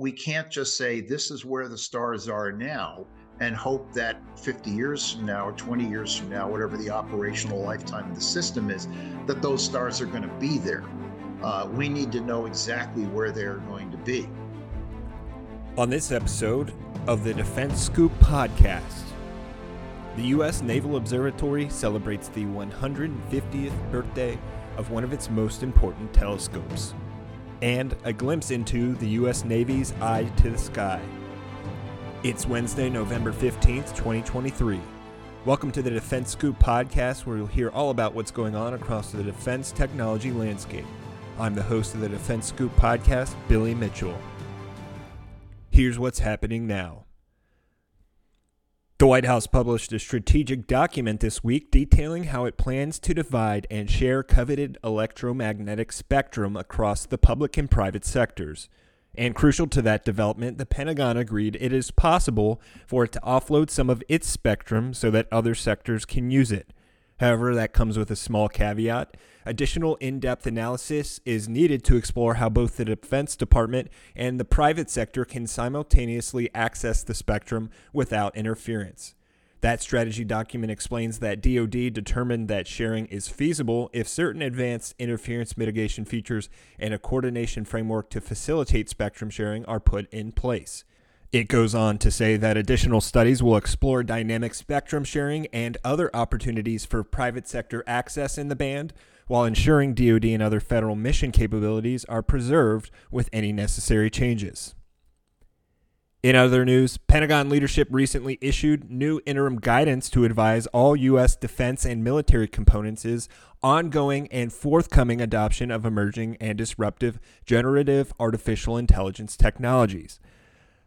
we can't just say this is where the stars are now and hope that 50 years from now or 20 years from now, whatever the operational lifetime of the system is, that those stars are going to be there. Uh, we need to know exactly where they're going to be. On this episode of the DefenseScoop podcast, the U.S. Naval Observatory celebrates the 150th birthday of one of its most important telescopes, and a glimpse into the U.S. Navy's Eye to the Sky. It's Wednesday, November 15th, 2023. Welcome to the DefenseScoop podcast, where you'll hear all about what's going on across the defense technology landscape. I'm the host of the DefenseScoop podcast, Billy Mitchell. Here's what's happening now. The White House published a strategic document this week detailing how it plans to divide and share coveted electromagnetic spectrum across the public and private sectors. And crucial to that development, the Pentagon agreed it is possible for it to offload some of its spectrum so that other sectors can use it. However, that comes with a small caveat. Additional in depth analysis is needed to explore how both the Defense Department and the private sector can simultaneously access the spectrum without interference. That strategy document explains that DoD determined that sharing is feasible if certain advanced interference mitigation features and a coordination framework to facilitate spectrum sharing are put in place. It goes on to say that additional studies will explore dynamic spectrum sharing and other opportunities for private sector access in the band, while ensuring DoD and other federal mission capabilities are preserved with any necessary changes. In other news, Pentagon leadership recently issued new interim guidance to advise all U.S. defense and military components ongoing and forthcoming adoption of emerging and disruptive generative artificial intelligence technologies.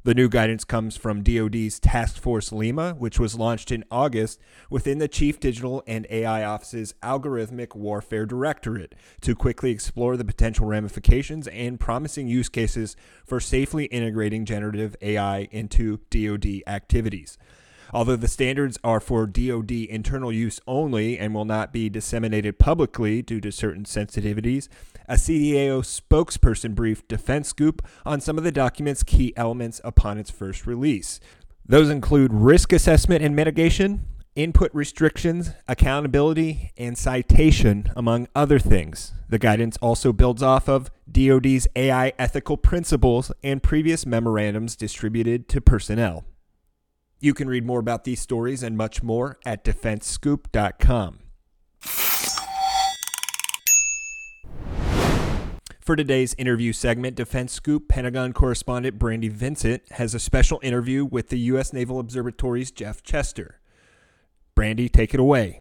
The new guidance comes from DoD's Task Force Lima, which was launched in August within the Chief Digital and AI Office's Algorithmic Warfare Directorate to quickly explore the potential ramifications and promising use cases for safely integrating generative AI into DoD activities. Although the standards are for DoD internal use only and will not be disseminated publicly due to certain sensitivities, a CDAO spokesperson briefed DefenseScoop on some of the document's key elements upon its first release. Those include risk assessment and mitigation, input restrictions, accountability, and citation, among other things. The guidance also builds off of DoD's AI ethical principles and previous memorandums distributed to personnel. You can read more about these stories and much more at defensescoop.com. For today's interview segment, DefenseScoop Pentagon correspondent Brandi Vincent has a special interview with the U.S. Naval Observatory's Geoff Chester. Brandi, take it away.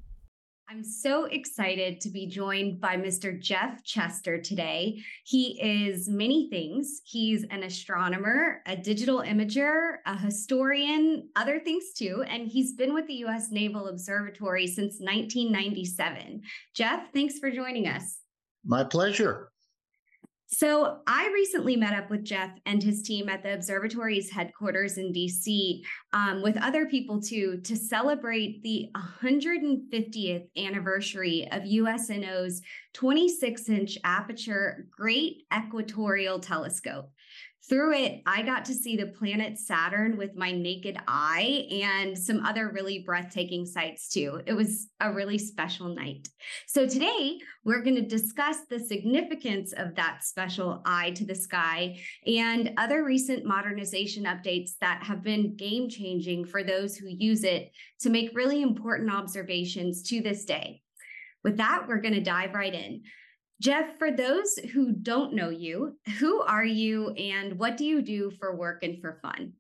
I'm so excited to be joined by Mr. Geoff Chester today. He is many things. He's an astronomer, a digital imager, a historian, other things too. And he's been with the U.S. Naval Observatory since 1997. Geoff, thanks for joining us. My pleasure. So, I recently met up with Geoff and his team at the observatory's headquarters in DC um, with other people too to celebrate the 150th anniversary of USNO's 26 inch aperture Great Equatorial Telescope. Through it, I got to see the planet Saturn with my naked eye and some other really breathtaking sights too. It was a really special night. So, today we're going to discuss the significance of that special eye to the sky and other recent modernization updates that have been game changing for those who use it to make really important observations to this day. With that, we're going to dive right in. Geoff, for those who don't know you, who are you and what do you do for work and for fun?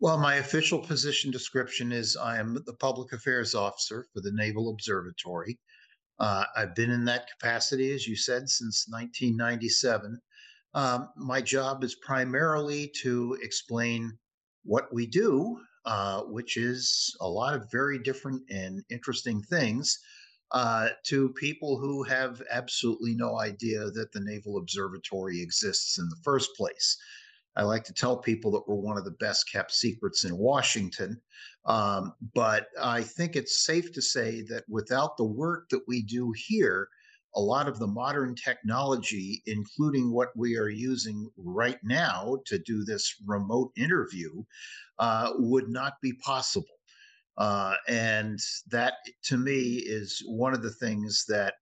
Well, my official position description is I am the public affairs officer for the Naval Observatory. Uh, I've been in that capacity, as you said, since 1997. Um, my job is primarily to explain what we do, uh, which is a lot of very different and interesting things uh, to people who have absolutely no idea that the Naval Observatory exists in the first place. I like to tell people that we're one of the best kept secrets in Washington. Um, but I think it's safe to say that without the work that we do here, a lot of the modern technology, including what we are using right now to do this remote interview, uh, would not be possible. Uh, and that, to me, is one of the things that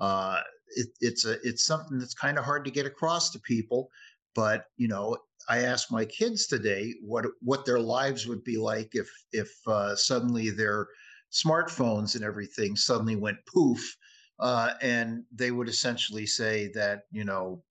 uh, it, it's a it's something that's kind of hard to get across to people. But you know, I asked my kids today what what their lives would be like if if uh, suddenly their smartphones and everything suddenly went poof, uh, and they would essentially say that you know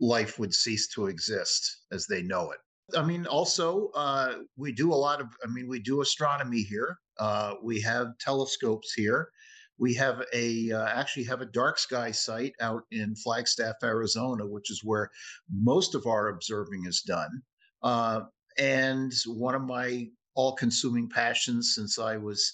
life would cease to exist as they know it. I mean, also uh, we do a lot of. I mean, we do astronomy here. Uh, we have telescopes here. We have a uh, actually have a dark sky site out in Flagstaff, Arizona, which is where most of our observing is done. Uh, and one of my all-consuming passions since I was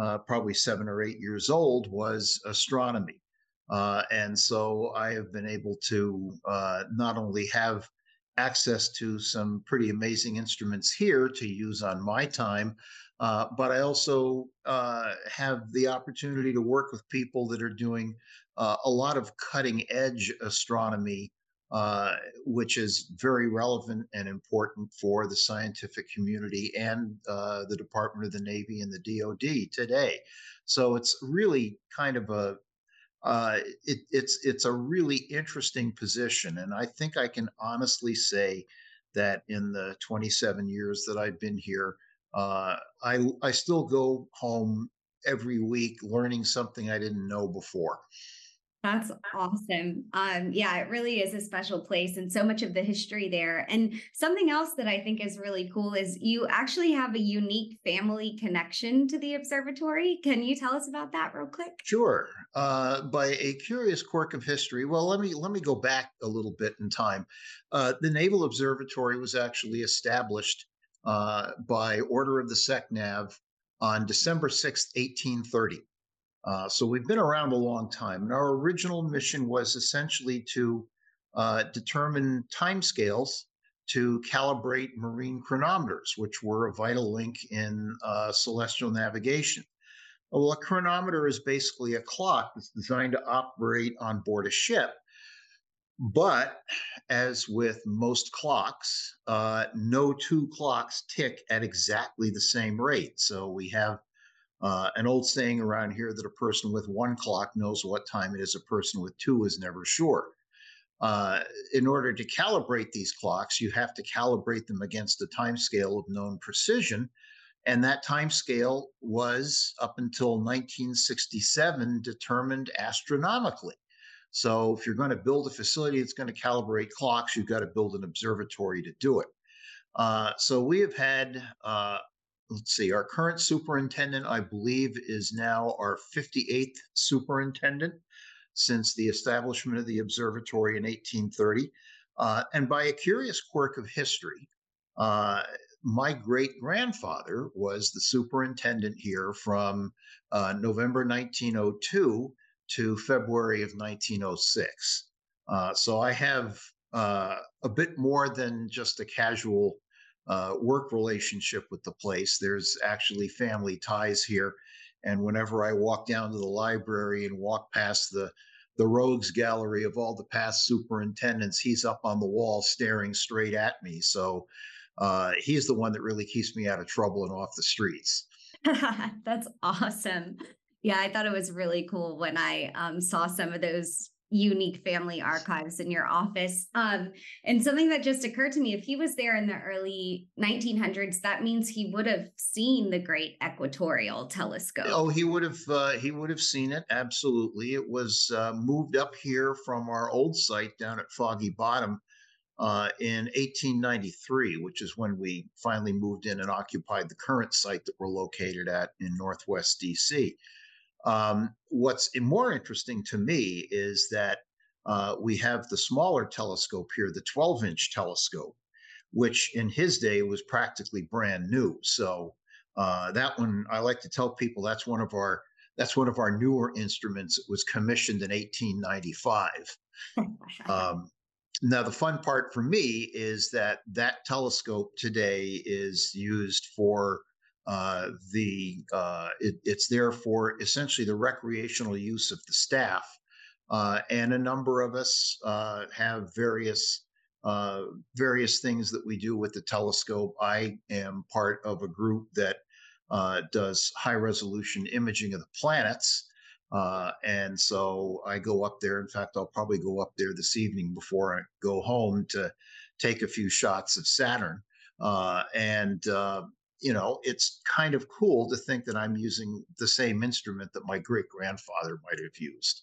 uh, probably seven or eight years old was astronomy. Uh, and so I have been able to uh, not only have access to some pretty amazing instruments here to use on my time, uh, but I also uh, have the opportunity to work with people that are doing uh, a lot of cutting edge astronomy, uh, which is very relevant and important for the scientific community and uh, the Department of the Navy and the DoD today. So it's really kind of a uh, it, it's it's a really interesting position, and I think I can honestly say that in the 27 years that I've been here, uh, I I still go home every week learning something I didn't know before. That's awesome. Um, yeah, it really is a special place and so much of the history there. And something else that I think is really cool is you actually have a unique family connection to the observatory. Can you tell us about that real quick? Sure. Uh, by a curious quirk of history, well, let me let me go back a little bit in time. Uh, the Naval Observatory was actually established uh, by order of the SECNAV on December 6, 1830. Uh, so we've been around a long time. And our original mission was essentially to uh, determine timescales to calibrate marine chronometers, which were a vital link in uh, celestial navigation. Well, a chronometer is basically a clock that's designed to operate on board a ship. But as with most clocks, uh, no two clocks tick at exactly the same rate. So we have uh, an old saying around here that a person with one clock knows what time it is, a person with two is never sure. Uh, in order to calibrate these clocks, you have to calibrate them against a time scale of known precision. And that time scale was up until 1967 determined astronomically. So if you're going to build a facility that's going to calibrate clocks, you've got to build an observatory to do it. Uh, so we have had uh, let's see, our current superintendent, I believe, is now our 58th superintendent since the establishment of the observatory in 1830. Uh, and by a curious quirk of history, uh, my great grandfather was the superintendent here from uh, November 1902 to February of 1906. Uh, so I have uh, a bit more than just a casual uh, work relationship with the place. There's actually family ties here. And whenever I walk down to the library and walk past the the rogues gallery of all the past superintendents, he's up on the wall staring straight at me. So uh, he's the one that really keeps me out of trouble and off the streets. That's awesome. Yeah, I thought it was really cool when I um, saw some of those unique family archives in your office. Um, and something that just occurred to me if he was there in the early 1900s, that means he would have seen the great equatorial telescope. Oh, he would have uh, he would have seen it absolutely. It was uh, moved up here from our old site down at Foggy Bottom uh, in 1893, which is when we finally moved in and occupied the current site that we're located at in Northwest DC. Um, what's more interesting to me is that uh, we have the smaller telescope here, the 12 inch telescope, which in his day was practically brand new. So uh, that one, I like to tell people that's one of our that's one of our newer instruments. It was commissioned in 1895. um, now the fun part for me is that that telescope today is used for uh, the uh, it, it's there for essentially the recreational use of the staff Uh, and a number of us uh, have various uh, various things that we do with the telescope. I am part of a group that uh, does high resolution imaging of the planets. Uh, and so I go up there. In fact, I'll probably go up there this evening before I go home to take a few shots of Saturn. Uh, and, uh, you know, it's kind of cool to think that I'm using the same instrument that my great grandfather might have used.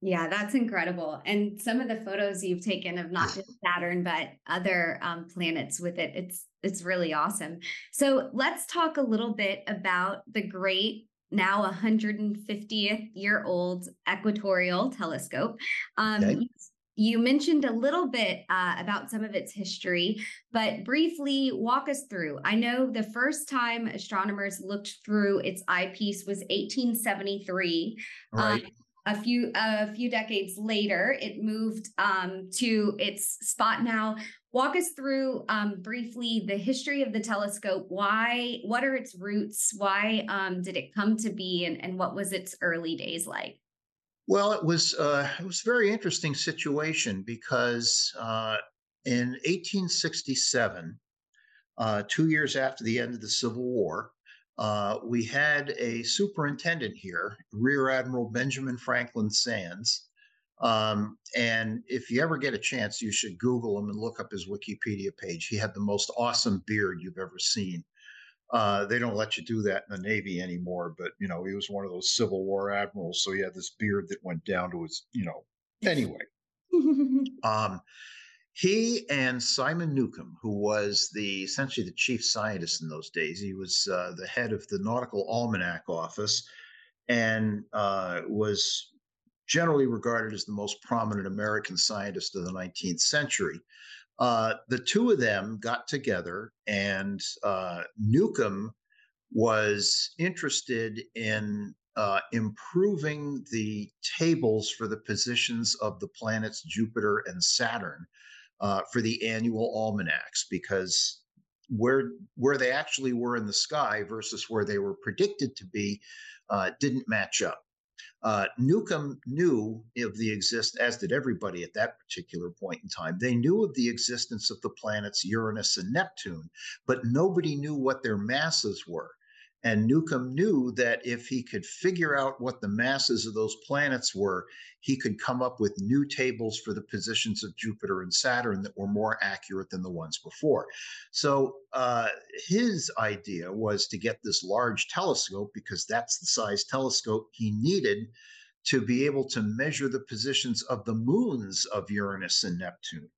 Yeah, that's incredible. And some of the photos you've taken of not just Saturn, but other um, planets with it, it's it's really awesome. So let's talk a little bit about the great now 150th year old equatorial telescope. Um, okay. you, you mentioned a little bit uh, about some of its history, but briefly walk us through. I know the first time astronomers looked through its eyepiece was 1873. Right. Um, a few a few decades later, it moved um, to its spot now. Walk us through um, briefly the history of the telescope. Why? What are its roots? Why um, did it come to be, and, and what was its early days like? Well, it was uh, it was a very interesting situation because uh, in 1867, uh, two years after the end of the Civil War, uh, we had a superintendent here, Rear Admiral Benjamin Franklin Sands. Um, and if you ever get a chance, you should Google him and look up his Wikipedia page. He had the most awesome beard you've ever seen. Uh, they don't let you do that in the Navy anymore, but you know, he was one of those Civil War admirals. So he had this beard that went down to his, you know, anyway. um, he and Simon Newcomb, who was the essentially the chief scientist in those days, he was uh, the head of the Nautical Almanac Office, and uh, was generally regarded as the most prominent American scientist of the 19th century. Uh, the two of them got together, and uh, Newcomb was interested in uh, improving the tables for the positions of the planets Jupiter and Saturn uh, for the annual almanacs because where where they actually were in the sky versus where they were predicted to be uh, didn't match up. Uh, Newcomb knew of the exist, as did everybody at that particular point in time. They knew of the existence of the planets Uranus and Neptune, but nobody knew what their masses were. And Newcomb knew that if he could figure out what the masses of those planets were, he could come up with new tables for the positions of Jupiter and Saturn that were more accurate than the ones before. So uh, his idea was to get this large telescope because that's the size telescope he needed to be able to measure the positions of the moons of Uranus and Neptune.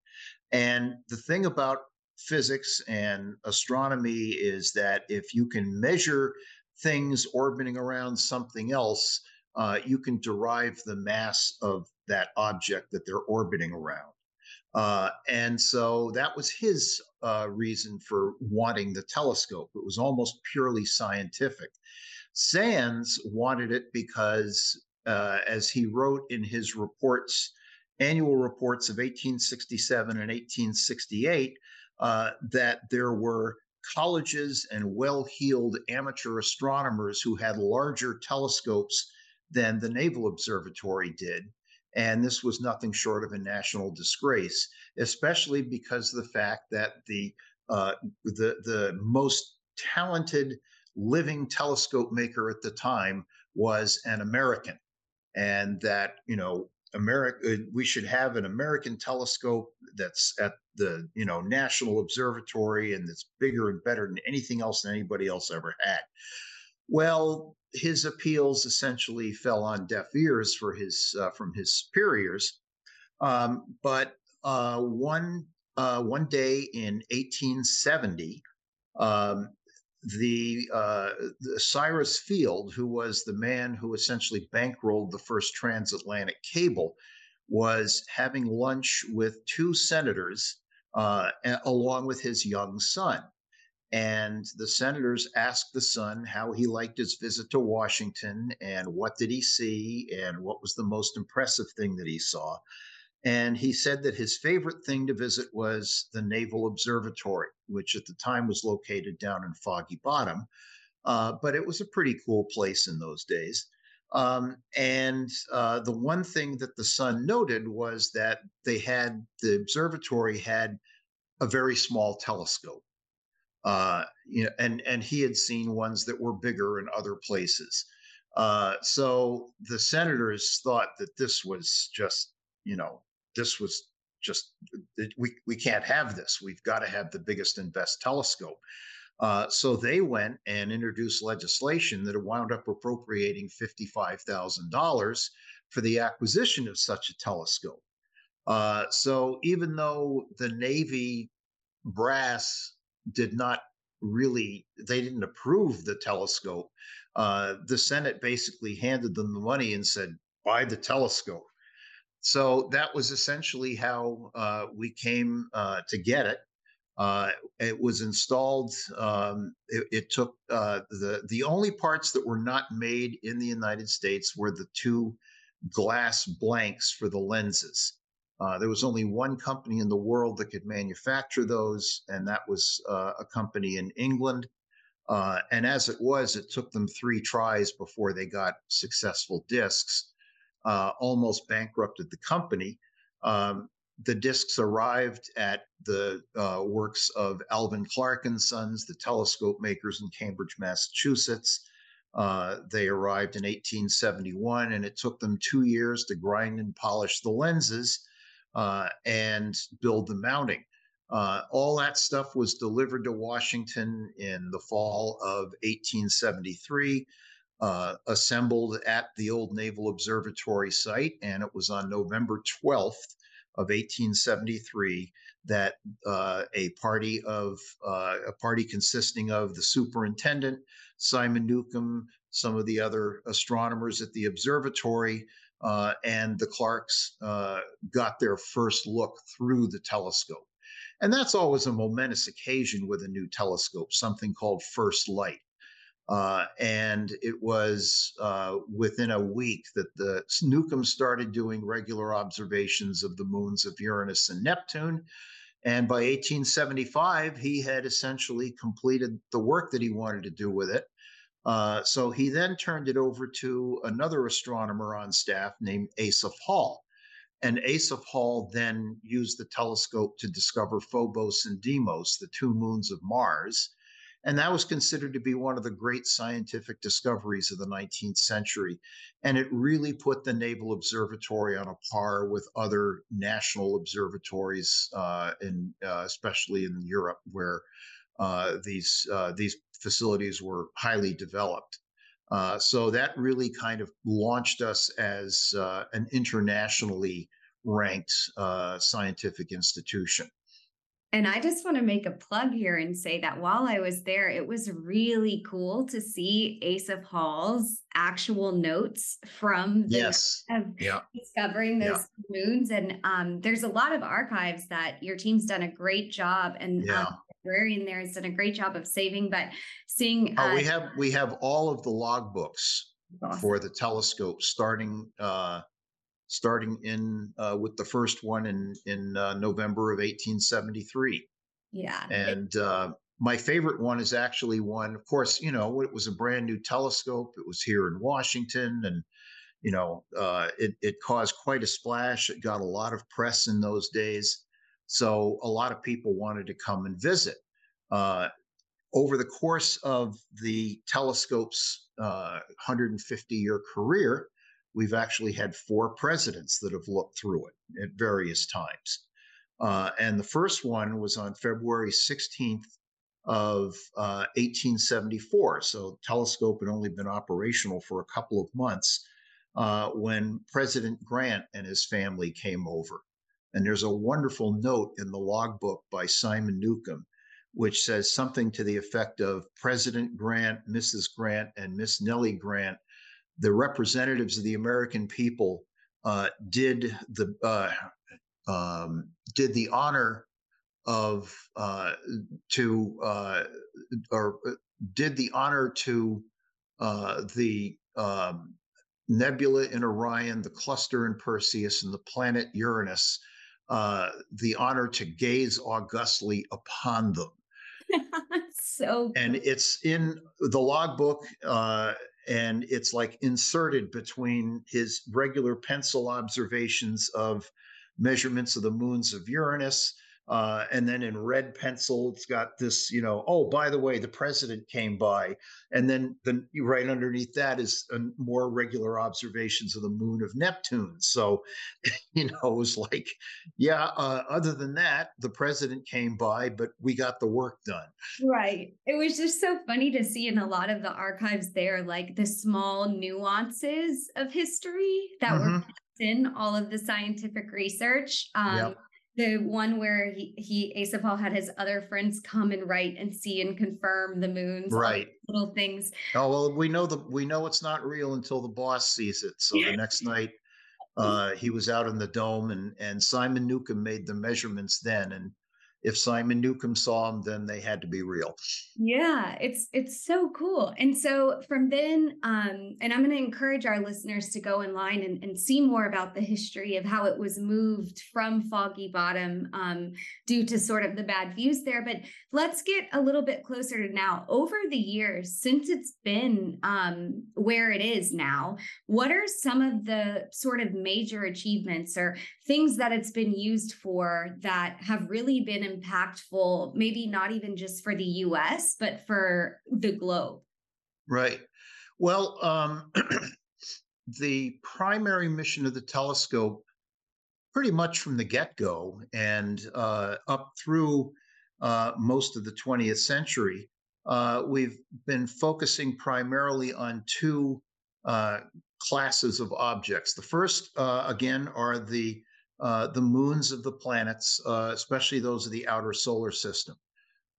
And the thing about physics and astronomy is that if you can measure things orbiting around something else, uh, you can derive the mass of that object that they're orbiting around. Uh, and so that was his uh, reason for wanting the telescope. It was almost purely scientific. Sands wanted it because, uh, as he wrote in his reports, annual reports of 1867 and 1868, uh, that there were colleges and well heeled amateur astronomers who had larger telescopes than the Naval Observatory did. And this was nothing short of a national disgrace, especially because of the fact that the uh, the the most talented living telescope maker at the time was an American, and that you know America, uh, we should have an American telescope that's at the you know National Observatory and that's bigger and better than anything else that anybody else ever had. Well, his appeals essentially fell on deaf ears for his uh, from his superiors. Um, but uh, one uh, one day in 1870, um, the, uh, the, Cyrus Field, who was the man who essentially bankrolled the first transatlantic cable, was having lunch with two senators uh, along with his young son. And the senators asked the son how he liked his visit to Washington and what did he see and what was the most impressive thing that he saw. And he said that his favorite thing to visit was the Naval Observatory, which at the time was located down in Foggy Bottom. Uh, but it was a pretty cool place in those days. Um, and uh, the one thing that the son noted was that they had the observatory had a very small telescope. Uh, you know, and and he had seen ones that were bigger in other places. Uh, so the senators thought that this was just, you know, this was just we we can't have this. We've got to have the biggest and best telescope. Uh, so they went and introduced legislation that wound up appropriating $55,000 for the acquisition of such a telescope. Uh, so even though the Navy brass did not really, they didn't approve the telescope, uh, the Senate basically handed them the money and said, buy the telescope. So that was essentially how uh, we came uh, to get it. Uh, it was installed. Um, it, it, took uh, the the only parts that were not made in the United States were the two glass blanks for the lenses. Uh, there was only one company in the world that could manufacture those, and that was uh, a company in England. Uh, and as it was, it took them three tries before they got successful discs. Uh, almost bankrupted the company. Um, the discs arrived at the uh, works of Alvan Clark and Sons, the telescope makers in Cambridge, Massachusetts. Uh, they arrived in 1871, and it took them two years to grind and polish the lenses uh, and build the mounting. Uh, all that stuff was delivered to Washington in the fall of 1873. Uh, assembled at the old Naval Observatory site, and it was on November 12th, of 1873 that uh, a party of uh, a party consisting of the superintendent Simon Newcomb, some of the other astronomers at the observatory, uh, and the Clarks uh, got their first look through the telescope. And that's always a momentous occasion with a new telescope, something called first light. Uh, and it was uh, within a week that the Newcomb started doing regular observations of the moons of Uranus and Neptune. And by 1875, he had essentially completed the work that he wanted to do with it. Uh, so he then turned it over to another astronomer on staff named Asaph Hall. And Asaph Hall then used the telescope to discover Phobos and Deimos, the two moons of Mars. And that was considered to be one of the great scientific discoveries of the 19th century. And it really put the Naval Observatory on a par with other national observatories, uh, in, uh, especially in Europe, where uh, these, uh, these facilities were highly developed. Uh, so that really kind of launched us as uh, an internationally ranked scientific institution. And I just want to make a plug here and say that while I was there, it was really cool to see Asaph Hall's actual notes from the yes. yeah. discovering those yeah. moons. And um, there's a lot of archives that your team's done a great job, and yeah. um, the librarian there has done a great job of saving. But seeing, uh, oh, we have we have all of the logbooks awesome. for the telescope starting. Uh, starting in uh, with the first one in in uh, November of 1873. Yeah, and uh, my favorite one is actually one. Of course, you know it was a brand new telescope. It was here in Washington, and you know uh, it it caused quite a splash. It got a lot of press in those days, so a lot of people wanted to come and visit. Uh, over the course of the telescope's 150 uh, year career, we've actually had four presidents that have looked through it at various times. Uh, and the first one was on February 16th of uh, 1874. So telescope had only been operational for a couple of months uh, when President Grant and his family came over. And there's a wonderful note in the logbook by Simon Newcomb, which says something to the effect of President Grant, Mrs. Grant, and Miss Nellie Grant the representatives of the American people uh, did the uh, um, did the honor of uh, to uh, or uh, did the honor to uh, the um, nebula in Orion, the cluster in Perseus, and the planet Uranus, the honor to gaze augustly upon them. so and it's in the logbook uh, and it's like inserted between his regular pencil observations of measurements of the moons of Uranus uh, and then in red pencil, it's got this, you know, oh, by the way, the president came by. And then the, right underneath that is a, more regular observations of the moon of Neptune. So, you know, it was like, yeah, uh, other than that, the president came by, but we got the work done. Right. It was just so funny to see in a lot of the archives there, like the small nuances of history that mm-hmm. were in all of the scientific research. Um, yep the one where he, he Asaph Hall had his other friends come and write and see and confirm the moons, right? Little things. Oh well, we know the we know it's not real until the boss sees it. So the next night, uh, he was out in the dome, and and Simon Newcomb made the measurements then, and if Simon Newcomb saw them, then they had to be real. Yeah, it's it's so cool. And so from then, um, and I'm going to encourage our listeners to go online and, and see more about the history of how it was moved from Foggy Bottom um, due to sort of the bad views there. But let's get a little bit closer to now. Over the years, since it's been um, where it is now, what are some of the sort of major achievements or things that it's been used for that have really been impactful, maybe not even just for the US, but for the globe? Right. Well, um, the primary mission of the telescope, pretty much from the get go and uh, up through uh, most of the 20th century, uh, we've been focusing primarily on two uh, classes of objects. The first, uh, again, are the uh, the moons of the planets, uh, especially those of the outer solar system.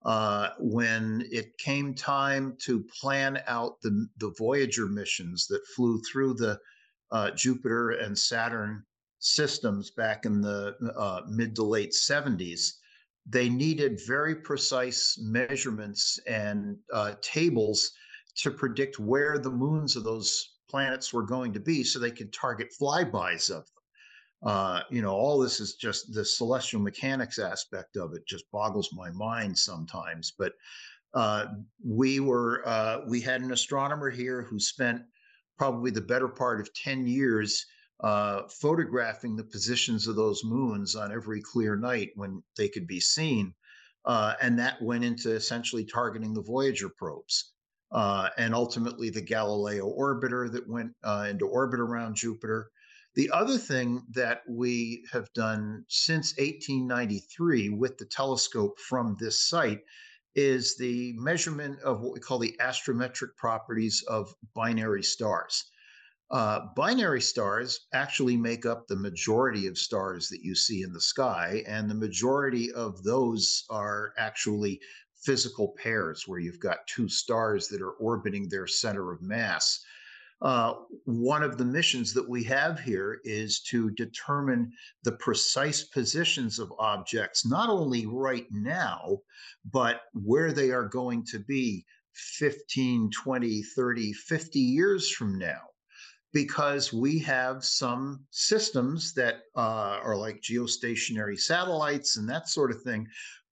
Uh, when it came time to plan out the, the Voyager missions that flew through the uh, Jupiter and Saturn systems back in the uh, mid to late 70s, they needed very precise measurements and tables to predict where the moons of those planets were going to be so they could target flybys of them uh, you know, all this is just the celestial mechanics aspect of it just boggles my mind sometimes. But uh, we were uh, we had an astronomer here who spent probably the better part of ten years uh, photographing the positions of those moons on every clear night when they could be seen, uh, and that went into essentially targeting the Voyager probes. Uh, and ultimately, the Galileo orbiter that went into orbit around Jupiter, the other thing that we have done since 1893 with the telescope from this site is the measurement of what we call the astrometric properties of binary stars. Uh, binary stars actually make up the majority of stars that you see in the sky, and the majority of those are actually physical pairs where you've got two stars that are orbiting their center of mass. Uh, one of the missions that we have here is to determine the precise positions of objects, not only right now, but where they are going to be 15, 20, 30, 50 years from now. Because we have some systems that uh, are like geostationary satellites and that sort of thing,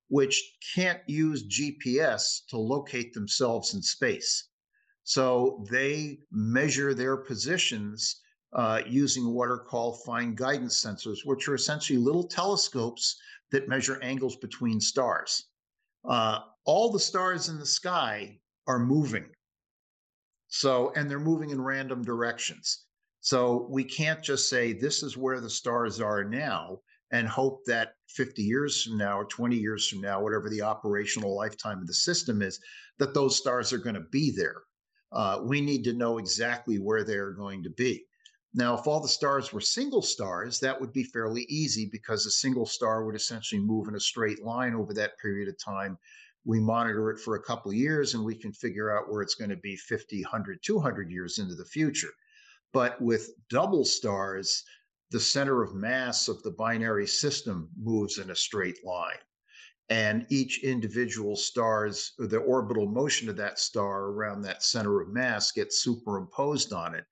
which can't use GPS to locate themselves in space. So they measure their positions uh, using what are called fine guidance sensors, which are essentially little telescopes that measure angles between stars. Uh, all the stars in the sky are moving. So, and they're moving in random directions. So we can't just say this is where the stars are now and hope that 50 years from now or 20 years from now, whatever the operational lifetime of the system is, that those stars are going to be there uh, we need to know exactly where they're going to be. Now, if all the stars were single stars, that would be fairly easy because a single star would essentially move in a straight line over that period of time. We monitor it for a couple of years and we can figure out where it's going to be 50, 100, 200 years into the future. But with double stars, the center of mass of the binary system moves in a straight line and each individual star's the orbital motion of that star around that center of mass gets superimposed on it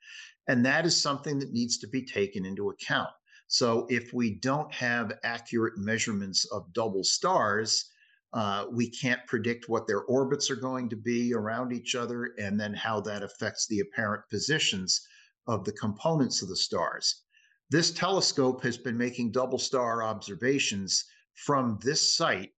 and that is something that needs to be taken into account so if we don't have accurate measurements of double stars Uh, we can't predict what their orbits are going to be around each other and then how that affects the apparent positions of the components of the stars. This telescope has been making double star observations from this site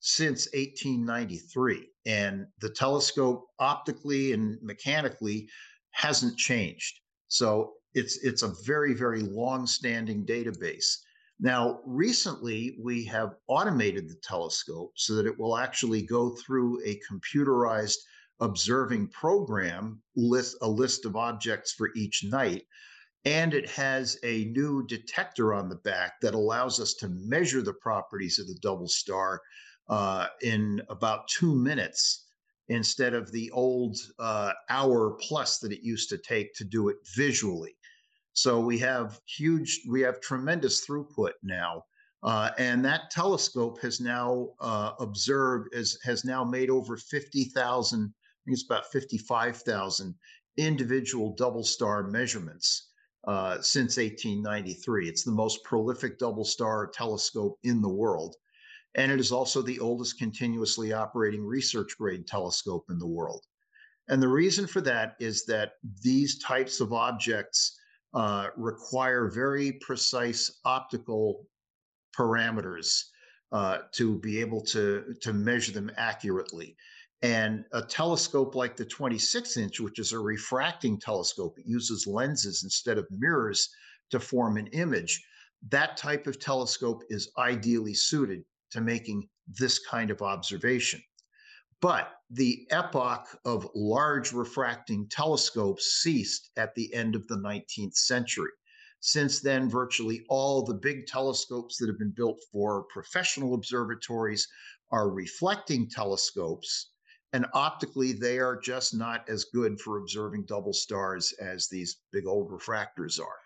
since 1893. And the telescope optically and mechanically hasn't changed. So it's it's a very, very long-standing database. Now, recently we have automated the telescope so that it will actually go through a computerized observing program list a list of objects for each night and it has a new detector on the back that allows us to measure the properties of the double star uh, in about two minutes instead of the old uh, hour plus that it used to take to do it visually. So we have huge, we have tremendous throughput now. Uh, and that telescope has now uh, observed, as, has now made over 50,000, I think it's about 55,000 individual double star measurements uh, since 1893. It's the most prolific double star telescope in the world. And it is also the oldest continuously operating research grade telescope in the world. And the reason for that is that these types of objects uh, require very precise optical parameters uh, to be able to, to measure them accurately. And a telescope like the 26 inch, which is a refracting telescope, it uses lenses instead of mirrors to form an image. That type of telescope is ideally suited to making this kind of observation. But the epoch of large refracting telescopes ceased at the end of the 19th century. Since then, virtually all the big telescopes that have been built for professional observatories are reflecting telescopes, and optically, they are just not as good for observing double stars as these big old refractors are.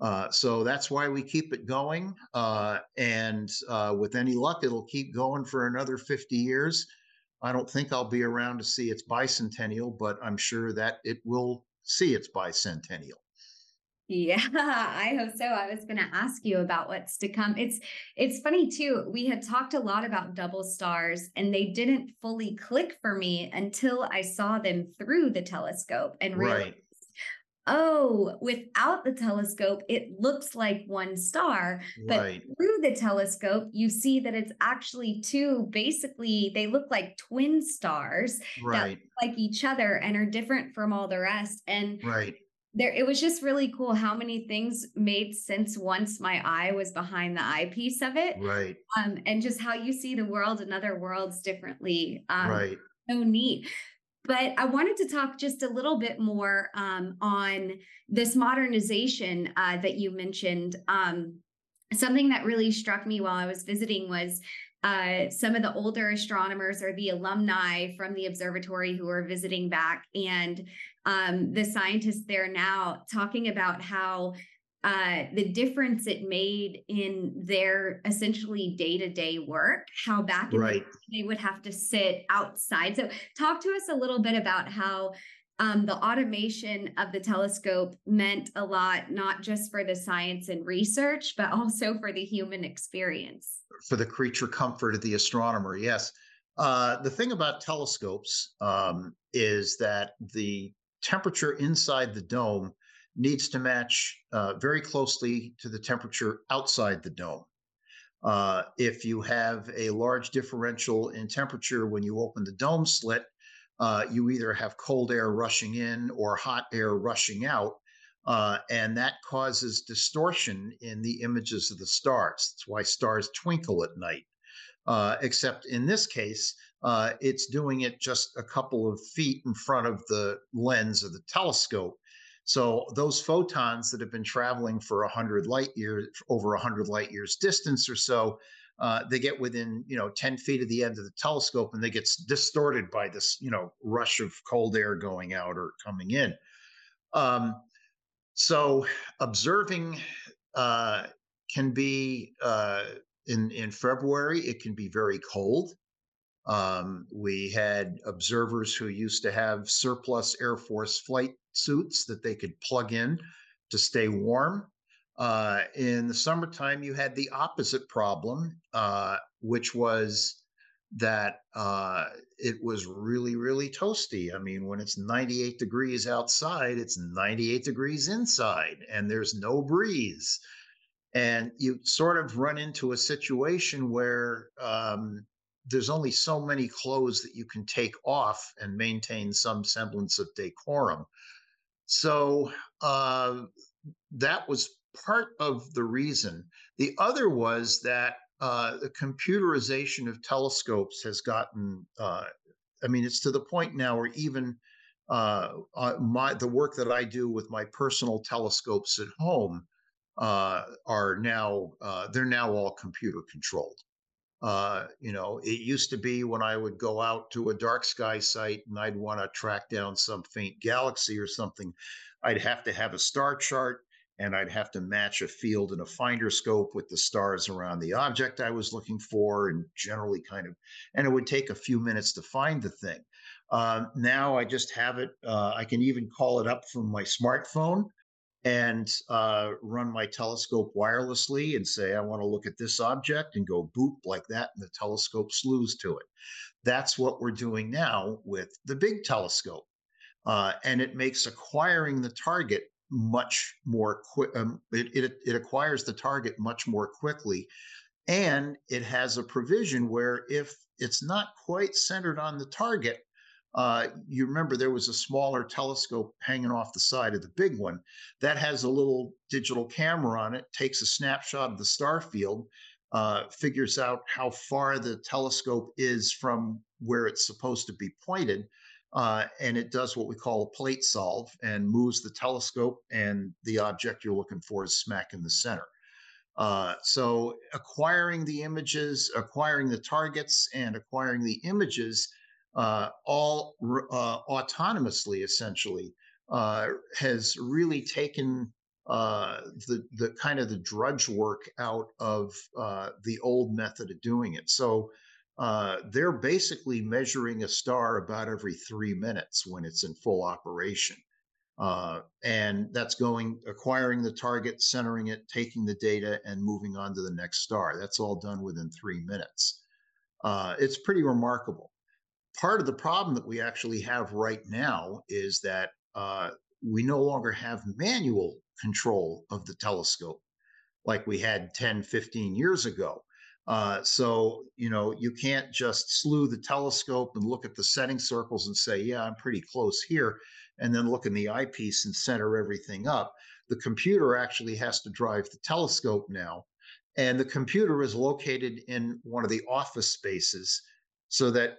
Uh, so that's why we keep it going. Uh, and uh, with any luck, it'll keep going for another 50 years. I don't think I'll be around to see its bicentennial, but I'm sure that it will see its bicentennial. Yeah, I hope so. I was going to ask you about what's to come. It's it's funny too. We had talked a lot about double stars and they didn't fully click for me until I saw them through the telescope and realized right oh, without the telescope, it looks like one star. But through the telescope, you see that it's actually two, basically, they look like twin stars right. that like each other and are different from all the rest. And right. There, it was just really cool how many things made sense once my eye was behind the eyepiece of it. Right. Um, and just how you see the world and other worlds differently. Um, right. So neat. But I wanted to talk just a little bit more um, on this modernization uh, that you mentioned. Um, something that really struck me while I was visiting was uh, some of the older astronomers or the alumni from the observatory who are visiting back, and um, the scientists there now talking about how uh, the difference it made in their essentially day-to-day work how back in right. the they would have to sit outside. So talk to us a little bit about how um, the automation of the telescope meant a lot not just for the science and research but also for the human experience. For the creature comfort of the astronomer yes. Uh, the thing about telescopes um, is that the temperature inside the dome needs to match uh, very closely to the temperature outside the dome. Uh, if you have a large differential in temperature when you open the dome slit, uh, you either have cold air rushing in or hot air rushing out, uh, and that causes distortion in the images of the stars. That's why stars twinkle at night. Uh, except in this case, uh, it's doing it just a couple of feet in front of the lens of the telescope. So those photons that have been traveling for 100 light years, over 100 light years distance or so, uh, they get within you know 10 feet of the end of the telescope and they get distorted by this you know rush of cold air going out or coming in. Um, so observing uh, can be uh, in in February. It can be very cold. Um, we had observers who used to have surplus Air Force flight suits that they could plug in to stay warm. Uh, in the summertime, you had the opposite problem, uh, which was that uh, it was really, really toasty. I mean, when it's 98 degrees outside, it's 98 degrees inside, and there's no breeze. And you sort of run into a situation where um, there's only so many clothes that you can take off and maintain some semblance of decorum. So uh, that was part of the reason. The other was that uh, the computerization of telescopes has gotten, uh, I mean, it's to the point now where even uh, uh my the work that I do with my personal telescopes at home uh, are now they're now all computer controlled. You know, it used to be when I would go out to a dark sky site and I'd want to track down some faint galaxy or something, I'd have to have a star chart and I'd have to match a field in a finder scope with the stars around the object I was looking for, and generally kind of, and it would take a few minutes to find the thing. Uh, now I just have it. Uh, I can even call it up from my smartphone and uh, run my telescope wirelessly and say, I want to look at this object and go boop like that, and the telescope slews to it. That's what we're doing now with the big telescope. Uh, and it makes acquiring the target much more quick. Um, it, it, it acquires the target much more quickly. And it has a provision where if it's not quite centered on the target, uh, you remember there was a smaller telescope hanging off the side of the big one that has a little digital camera on it, takes a snapshot of the star field, uh, figures out how far the telescope is from where it's supposed to be pointed, uh, and it does what we call a plate solve and moves the telescope, and the object you're looking for is smack in the center. Uh, so acquiring the images, acquiring the targets, and acquiring the images uh, all uh, autonomously, essentially, uh, has really taken uh, the the kind of the drudge work out of the old method of doing it. So uh, they're basically measuring a star about every three minutes when it's in full operation. Uh, and that's going, acquiring the target, centering it, taking the data, and moving on to the next star. That's all done within three minutes. Uh, it's pretty remarkable. Part of the problem that we actually have right now is that uh, we no longer have manual control of the telescope like we had 10, 15 years ago. Uh, so, you know, you can't just slew the telescope and look at the setting circles and say, yeah, I'm pretty close here, and then look in the eyepiece and center everything up. The computer actually has to drive the telescope now. And the computer is located in one of the office spaces so that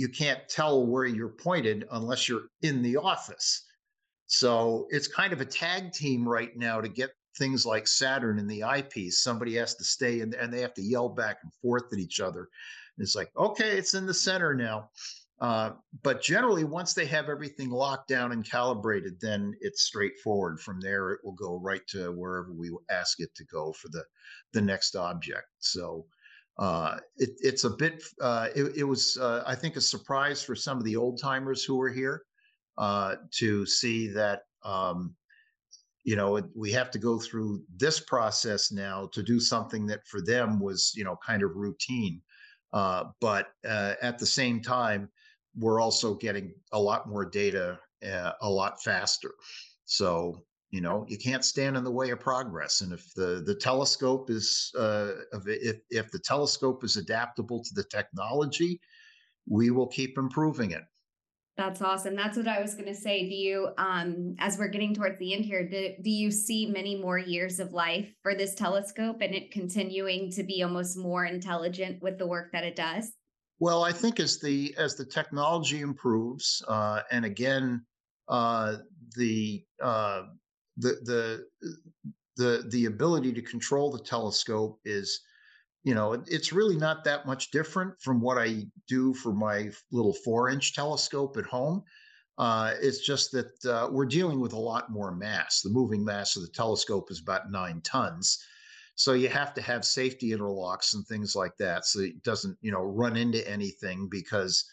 you can't tell where you're pointed unless you're in the office. So it's kind of a tag team right now to get things like Saturn in the eyepiece, somebody has to stay in and they have to yell back and forth at each other. And it's like, okay, it's in the center now. Uh, but generally, once they have everything locked down and calibrated, then it's straightforward. From there, it will go right to wherever we ask it to go for the the next object. So uh, it, it's a bit. Uh, it, it, was, uh, I think, a surprise for some of the old timers who were here uh, to see that um, you know we have to go through this process now to do something that for them was you know kind of routine uh, but uh, at the same time we're also getting a lot more data a lot faster so you know you can't stand in the way of progress and if the the telescope is uh, if if the telescope is adaptable to the technology we will keep improving it that's awesome. That's what I was going to say. Do you, um, as we're getting towards the end here, do, do you see many more years of life for this telescope and it continuing to be almost more intelligent with the work that it does? Well, I think as the as the technology improves, uh, and again, uh, the uh, the the the the ability to control the telescope is you know, it, it's really not that much different from what I do for my little four inch telescope at home. Uh, it's just that uh, we're dealing with a lot more mass. The moving mass of the telescope is about nine tons. So you have to have safety interlocks and things like that so it doesn't, you know, run into anything because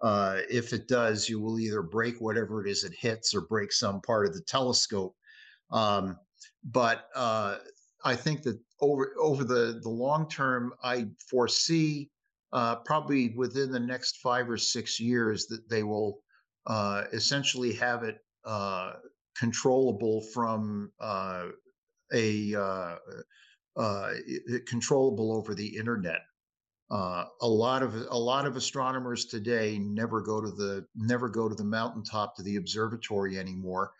uh, if it does, you will either break whatever it is it hits or break some part of the telescope. Um, but uh, I think that over over the the long term, I foresee uh, probably within the next five or six years that they will uh, essentially have it uh, controllable from uh, a uh, controllable over the internet. Uh, a lot of a lot of astronomers today never go to the never go to the mountaintop to the observatory anymore.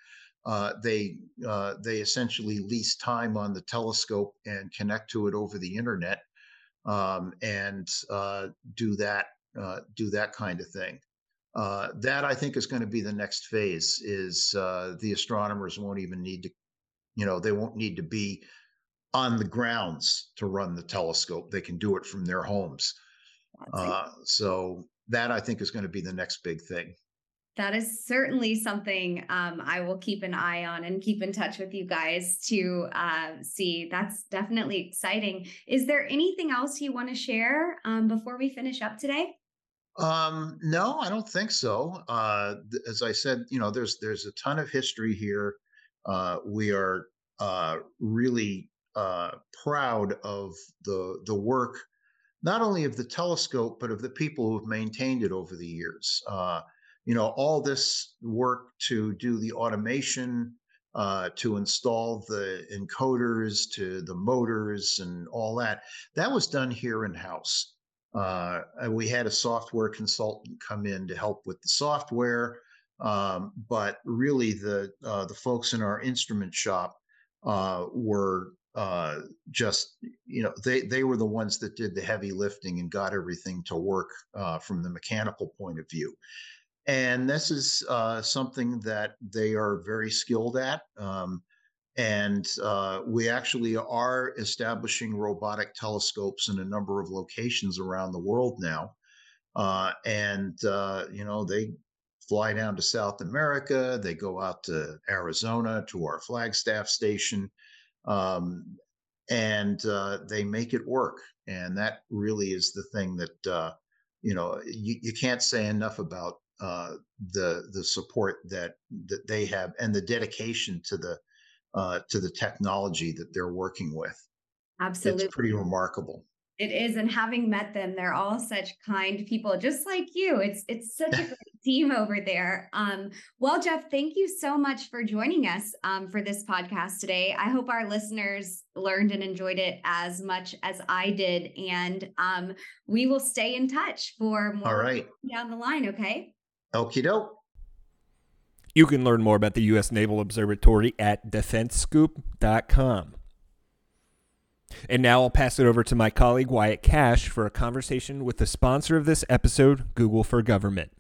Uh, they uh, they essentially lease time on the telescope and connect to it over the internet um, and uh, do that uh, do that kind of thing. Uh, that I think is going to be the next phase. Is uh, the astronomers won't even need to, you know, they won't need to be on the grounds to run the telescope. They can do it from their homes. Uh, so that I think is going to be the next big thing. That is certainly something um, I will keep an eye on and keep in touch with you guys to uh, see. That's definitely exciting. Is there anything else you want to share um, before we finish up today? Um, no, I don't think so. Uh, as I said, you know, there's there's a ton of history here. Uh, we are uh, really uh, proud of the the work, not only of the telescope, but of the people who have maintained it over the years. You know, all this work to do the automation, uh, to install the encoders, to the motors, and all that, that was done here in house. Uh, we had a software consultant come in to help with the software, um, but really the uh, the folks in our instrument shop uh, were uh, just you know they they were the ones that did the heavy lifting and got everything to work uh, from the mechanical point of view. And this is uh, something that they are very skilled at. Um, and uh, we actually are establishing robotic telescopes in a number of locations around the world now. Uh, and, uh, you know, they fly down to South America, they go out to Arizona to our Flagstaff station, um, and uh, they make it work. And that really is the thing that, uh, you know, you, you can't say enough about uh, the the support that that they have and the dedication to the uh, to the technology that they're working with. Absolutely, it's pretty remarkable. It is, and having met them, they're all such kind people, just like you. It's it's such a great team over there. Um, well, Geoff, thank you so much for joining us um, for this podcast today. I hope our listeners learned and enjoyed it as much as I did, and um, we will stay in touch for more all right. down the line. Okay. Okie doke. You can learn more about the U.S. Naval Observatory at defensescoop.com. And now I'll pass it over to my colleague Wyatt Cash for a conversation with the sponsor of this episode, Google for Government.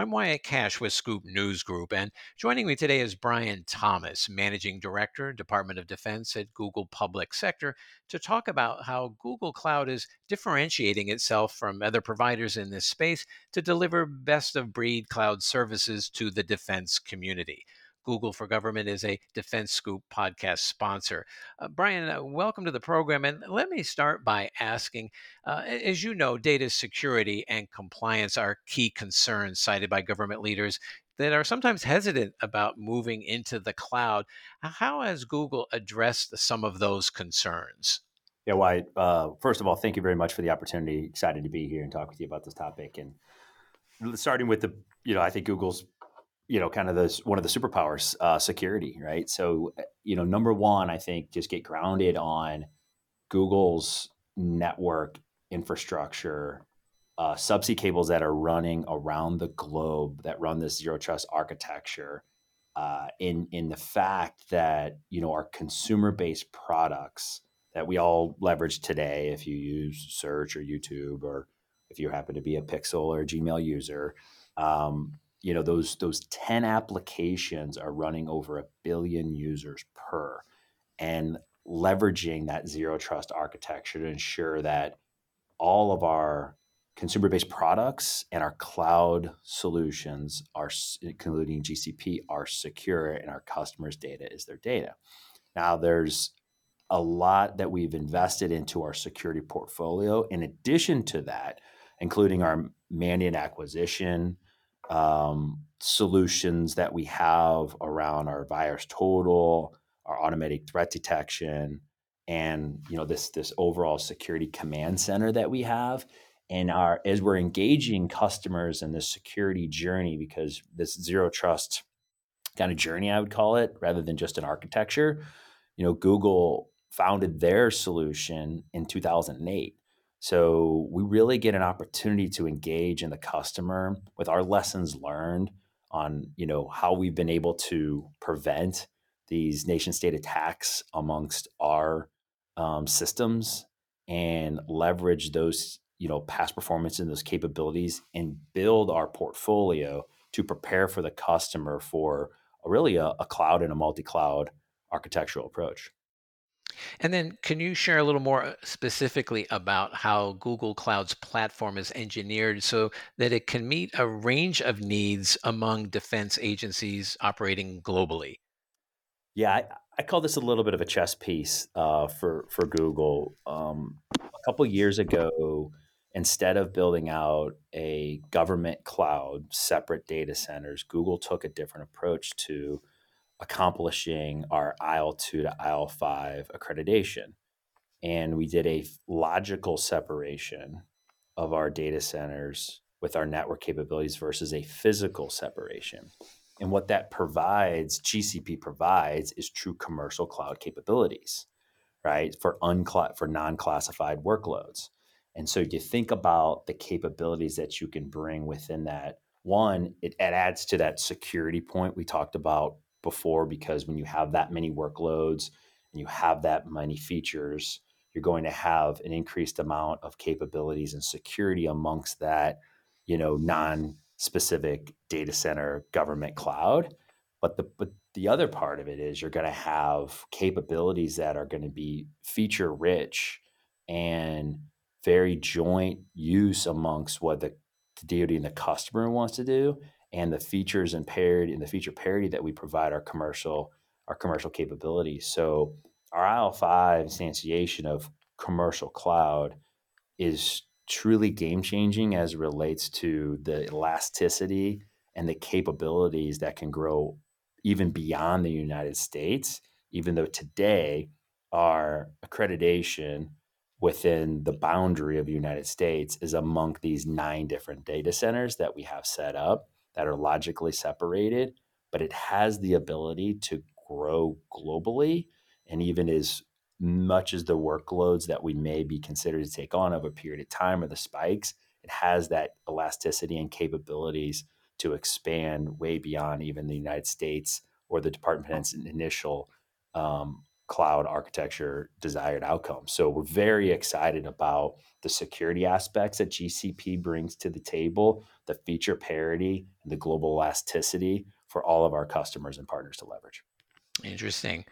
I'm Wyatt Cash with Scoop News Group, and joining me today is Bryan Thomas, Managing Director, Department of Defense at Google Public Sector, to talk about how Google Cloud is differentiating itself from other providers in this space to deliver best of breed cloud services to the defense community. Google for Government is a DefenseScoop podcast sponsor. Uh, Bryan, uh, welcome to the program. And let me start by asking uh, as you know, data security and compliance are key concerns cited by government leaders that are sometimes hesitant about moving into the cloud. How has Google addressed some of those concerns? Yeah, Wyatt, uh, first of all, thank you very much for the opportunity. Excited to be here and talk with you about this topic. And starting with the, you know, I think Google's you know, kind of the one of the superpowers, uh, security, right? So, eh, you know, number one, I think just get grounded on Google's network infrastructure, uh, subsea cables that are running around the globe that run this zero trust architecture. Uh, in in the fact that you know our consumer based products that we all leverage today, if you use search or YouTube or if you happen to be a Pixel or Gmail user, um, you know those those 10 applications are running over a billion users per and leveraging that zero trust architecture to ensure that all of our consumer based products and our cloud solutions are including GCP are secure and our customers data is their data. Now there's a lot that we've invested into our security portfolio in addition to that including our Mandiant acquisition um, solutions that we have around our VirusTotal, our automatic threat detection, and you know this this overall security command center that we have. and our as we're engaging customers in this security journey because this zero trust kind of journey i would call it rather than just an architecture you know google founded their solution in 2008 so we really get an opportunity to engage in the customer with our lessons learned on you know how we've been able to prevent these nation state attacks amongst our um, systems and leverage those you know past performance and those capabilities and build our portfolio to prepare for the customer for a, really a, a cloud and a multi-cloud architectural approach and then, can you share a little more uh, specifically about how Google Cloud's platform is engineered so that it can meet a range of needs among defense agencies operating globally? Yeah, I, I call this a little bit of a chess piece uh, for for Google. Um, a couple years ago, instead of building out a government cloud, separate data centers, Google took a different approach to accomplishing our IL2 to IL5 accreditation. And we did a logical separation of our data centers with our network capabilities versus a physical separation. And what that provides, GCP provides, is true commercial cloud capabilities, right? For uncla- for non-classified workloads. And so you think about the capabilities that you can bring within that. One, it, it adds to that security point we talked about before, because when you have that many workloads and you have that many features, you're going to have an increased amount of capabilities and security amongst that, you know, non specific data center government cloud. But the but the other part of it is you're going to have capabilities that are going to be feature rich and very joint use amongst what the, the DoD and the customer wants to do, and the features and parity and the feature parity that we provide our commercial our commercial capabilities. So our IL5 instantiation of commercial cloud is truly game changing as relates to the elasticity and the capabilities that can grow even beyond the United States, even though today our accreditation within the boundary of the United States is among these nine different data centers that we have set up that are logically separated, but it has the ability to grow globally and even as much as the workloads that we may be considered to take on over a period of time or the spikes, it has that elasticity and capabilities to expand way beyond even the United States or the department's initial um, cloud architecture desired outcome. So we're very excited about the security aspects that GCP brings to the table, the feature parity, and the global elasticity for all of our customers and partners to leverage. Interesting.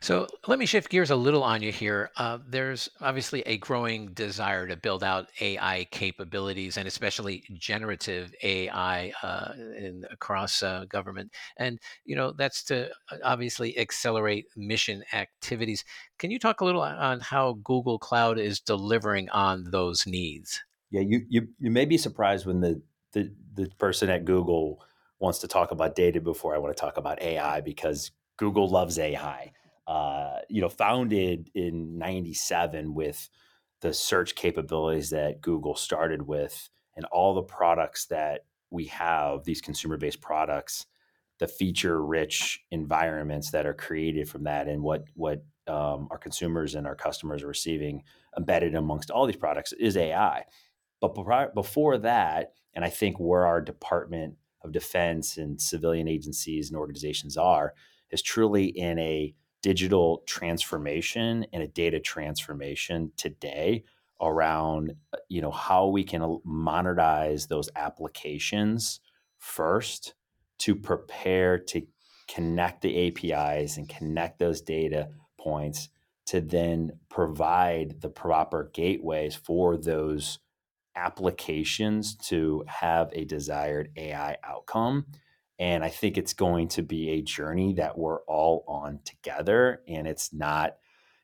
So let me shift gears a little on you here. Uh, there's obviously a growing desire to build out AI capabilities and especially generative AI uh, in, across uh, government. And, you know, that's to uh, obviously accelerate mission activities. Can you talk a little on how Google Cloud is delivering on those needs? Yeah, you, you, you may be surprised when the, the, the person at Google wants to talk about data before I want to talk about AI because Google loves AI. Uh, you know, founded in 97 with the search capabilities that Google started with and all the products that we have, these consumer based products, the feature rich environments that are created from that and what, what um, our consumers and our customers are receiving embedded amongst all these products is AI. But before that, and I think where our Department of Defense and civilian agencies and organizations are, is truly in a digital transformation and a data transformation today around uh, you know how we can monetize those applications first to prepare to connect the APIs and connect those data points to then provide the proper gateways for those applications to have a desired AI outcome and I think it's going to be a journey that we're all on together. And it's not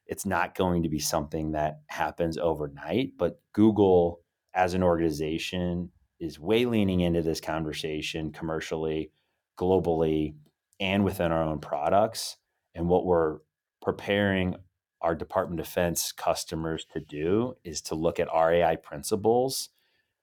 it's not going to be something that happens overnight. But Google as an organization is way leaning into this conversation commercially, globally, and within our own products. And what we're preparing our Department of Defense customers to do is to look at RAI principles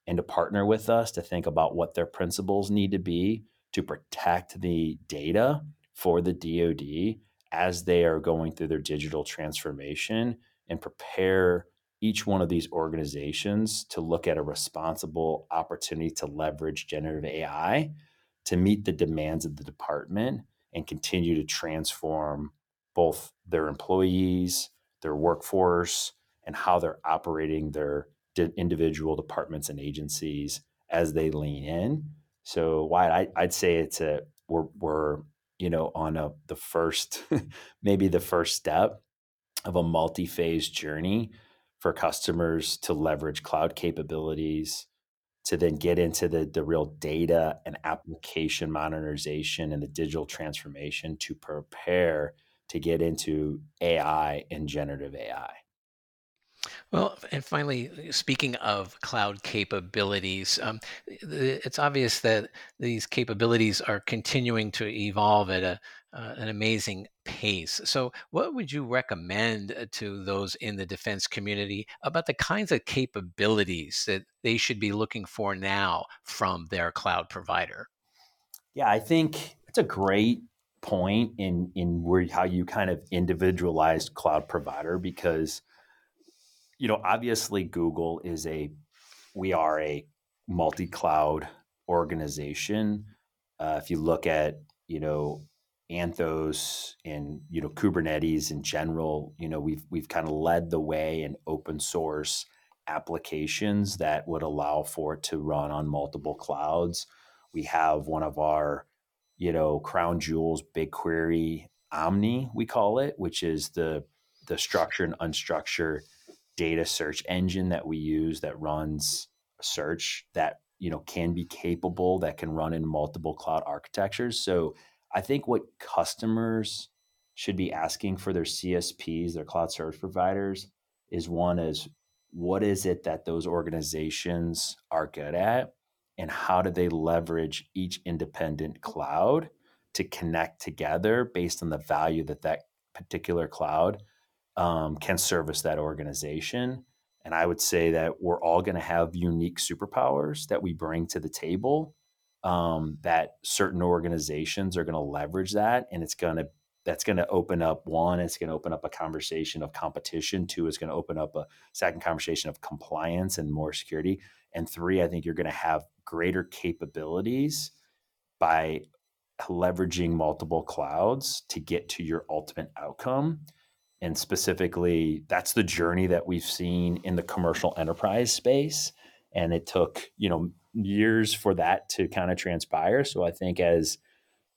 and to partner with us to think about what their principles need to be to protect the data for the DoD as they are going through their digital transformation and prepare each one of these organizations to look at a responsible opportunity to leverage generative AI to meet the demands of the department and continue to transform both their employees, their workforce, and how they're operating their individual departments and agencies as they lean in. So, why I, would say it's a we're we're you know on a the first maybe the first step of a multi-phase journey for customers to leverage cloud capabilities to then get into the, the real data and application modernization and the digital transformation to prepare to get into AI and generative AI. Well, and finally, speaking of cloud capabilities, um, it's obvious that these capabilities are continuing to evolve at a, uh, an amazing pace. So, what would you recommend uh, to those in the defense community about the kinds of capabilities that they should be looking for now from their cloud provider? Yeah, I think it's a great point in in where how you kind of individualized cloud provider because you know, obviously Google is a, we are a multi cloud organization. Uh, if you look at, you know, Anthos and you know Kubernetes in general, you know we've we've kind of led the way in open source applications that would allow for it to run on multiple clouds. We have one of our, you know, crown jewels, BigQuery Omni, we call it, which is the the structure and unstructured data search engine that we use that runs search that you know can be capable that can run in multiple cloud architectures. So i think what customers should be asking for their csps their cloud service providers is one is what is it that those organizations are good at? And how do they leverage each independent cloud to connect together based on the value that that particular cloud um, can service that organization. And I would say that we're all going to have unique superpowers that we bring to the table. Um, that certain organizations are going to leverage that, and it's going to that's going to open up one. It's going to open up a conversation of competition. Two, it's going to open up a second conversation of compliance and more security. And three, I think you're going to have greater capabilities by leveraging multiple clouds to get to your ultimate outcome and specifically that's the journey that we've seen in the commercial enterprise space. And it took you know years for that to kind of transpire. So i think as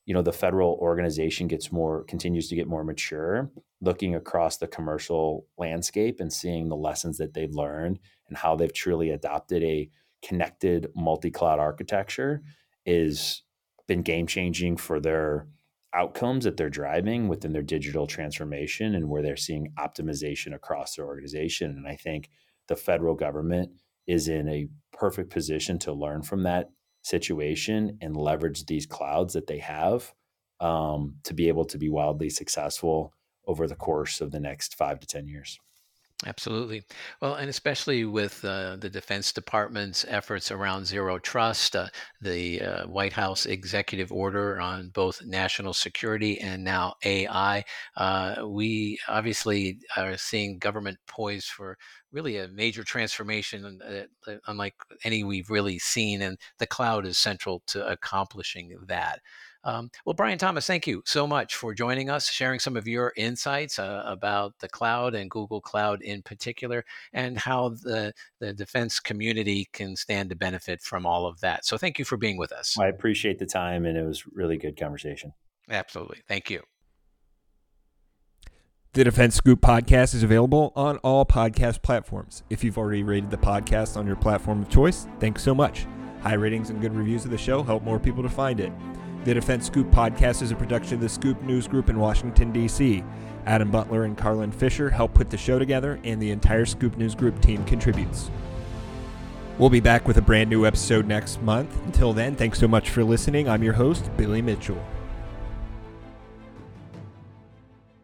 you know the federal organization gets more continues to get more mature looking across the commercial landscape and seeing the lessons that they've learned and how they've truly adopted a connected multi-cloud architecture is been game changing for their outcomes that they're driving within their digital transformation and where they're seeing optimization across their organization. And I think the federal government is in a perfect position to learn from that situation and leverage these clouds that they have um, to be able to be wildly successful over the course of the next five to 10 years. Absolutely. Well, and especially with uh, the Defense Department's efforts around zero trust, uh, the uh, White House executive order on both national security and now AI, uh, we obviously are seeing government poised for really a major transformation uh, uh, unlike any we've really seen. And the cloud is central to accomplishing that. Um, well, Bryan Thomas, thank you so much for joining us, sharing some of your insights uh, about the cloud and Google Cloud in particular, and how the, the defense community can stand to benefit from all of that. So, thank you for being with us. I appreciate the time, and it was really good conversation. Absolutely. Thank you. The DefenseScoop podcast is available on all podcast platforms. If you've already rated the podcast on your platform of choice, thanks so much. High ratings and good reviews of the show help more people to find it. The DefenseScoop podcast is a production of the Scoop News Group in Washington, D.C. Adam Butler and Carlin Fisher help put the show together, and the entire Scoop News Group team contributes. We'll be back with a brand new episode next month. Until then, thanks so much for listening. I'm your host, Billy Mitchell.